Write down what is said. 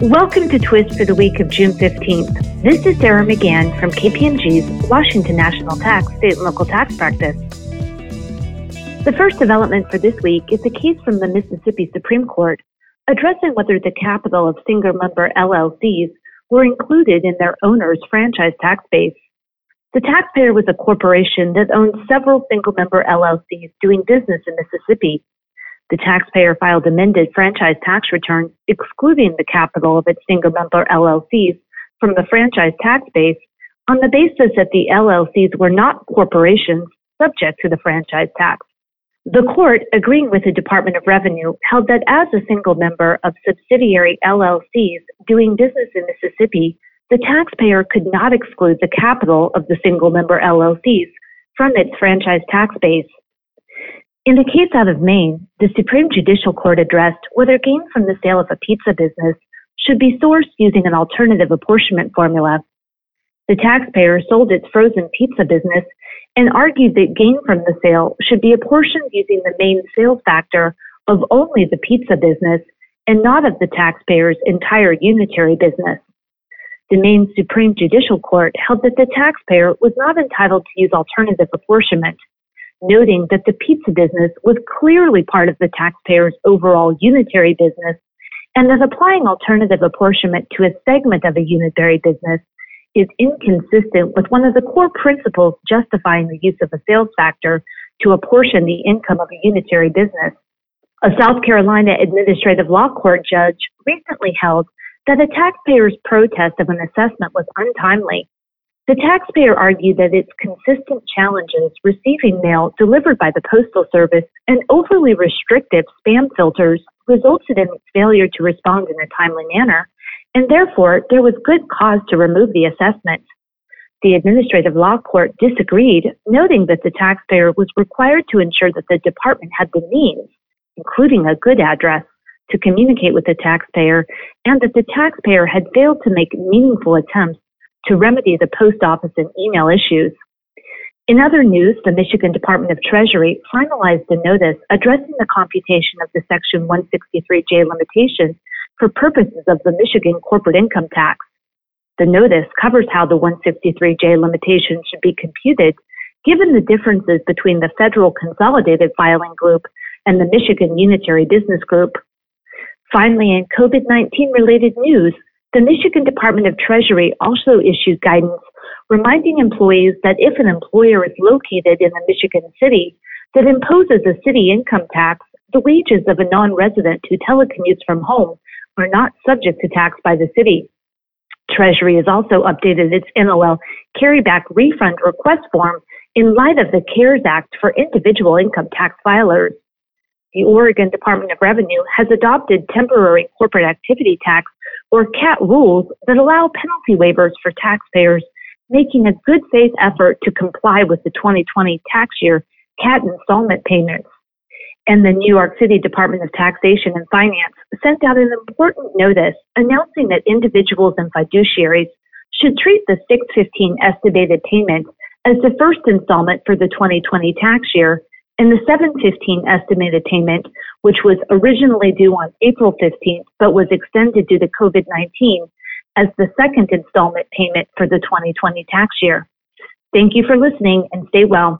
Welcome to Twist for the week of June 15th. This is Sarah McGann from KPMG's Washington National Tax State and Local Tax Practice. The first development for this week is a case from the Mississippi Supreme Court addressing whether the capital of single member LLCs were included in their owner's franchise tax base. The taxpayer was a corporation that owned several single member LLCs doing business in Mississippi the taxpayer filed amended franchise tax returns excluding the capital of its single member LLCs from the franchise tax base on the basis that the LLCs were not corporations subject to the franchise tax. The court, agreeing with the Department of Revenue, held that as a single member of subsidiary LLCs doing business in Mississippi, the taxpayer could not exclude the capital of the single member LLCs from its franchise tax base in the case out of Maine, the Supreme Judicial Court addressed whether gain from the sale of a pizza business should be sourced using an alternative apportionment formula. The taxpayer sold its frozen pizza business and argued that gain from the sale should be apportioned using the Maine sales factor of only the pizza business and not of the taxpayer's entire unitary business. The Maine Supreme Judicial Court held that the taxpayer was not entitled to use alternative apportionment noting that the pizza business was clearly part of the taxpayer's overall unitary business and that applying alternative apportionment to a segment of a unitary business is inconsistent with one of the core principles justifying the use of a sales factor to apportion the income of a unitary business. A South Carolina administrative law court judge recently held that a taxpayer's protest of an assessment was untimely the taxpayer argued that its consistent challenges receiving mail delivered by the Postal Service and overly restrictive spam filters resulted in its failure to respond in a timely manner, and therefore there was good cause to remove the assessment. The Administrative Law Court disagreed, noting that the taxpayer was required to ensure that the department had the means, including a good address, to communicate with the taxpayer, and that the taxpayer had failed to make meaningful attempts to remedy the post office and email issues. In other news, the Michigan Department of Treasury finalized a notice addressing the computation of the Section 163J limitation for purposes of the Michigan corporate income tax. The notice covers how the 163J limitation should be computed given the differences between the federal consolidated filing group and the Michigan unitary business group. Finally, in COVID 19 related news, the Michigan Department of Treasury also issued guidance reminding employees that if an employer is located in a Michigan city that imposes a city income tax, the wages of a non-resident who telecommutes from home are not subject to tax by the city. Treasury has also updated its NOL carryback refund request form in light of the CARES Act for individual income tax filers. The Oregon Department of Revenue has adopted temporary corporate activity tax or CAT rules that allow penalty waivers for taxpayers making a good faith effort to comply with the 2020 tax year CAT installment payments. And the New York City Department of Taxation and Finance sent out an important notice announcing that individuals and fiduciaries should treat the 615 estimated payment as the first installment for the 2020 tax year and the 715 estimated payment, which was originally due on April 15th but was extended due to COVID 19 as the second installment payment for the 2020 tax year. Thank you for listening and stay well.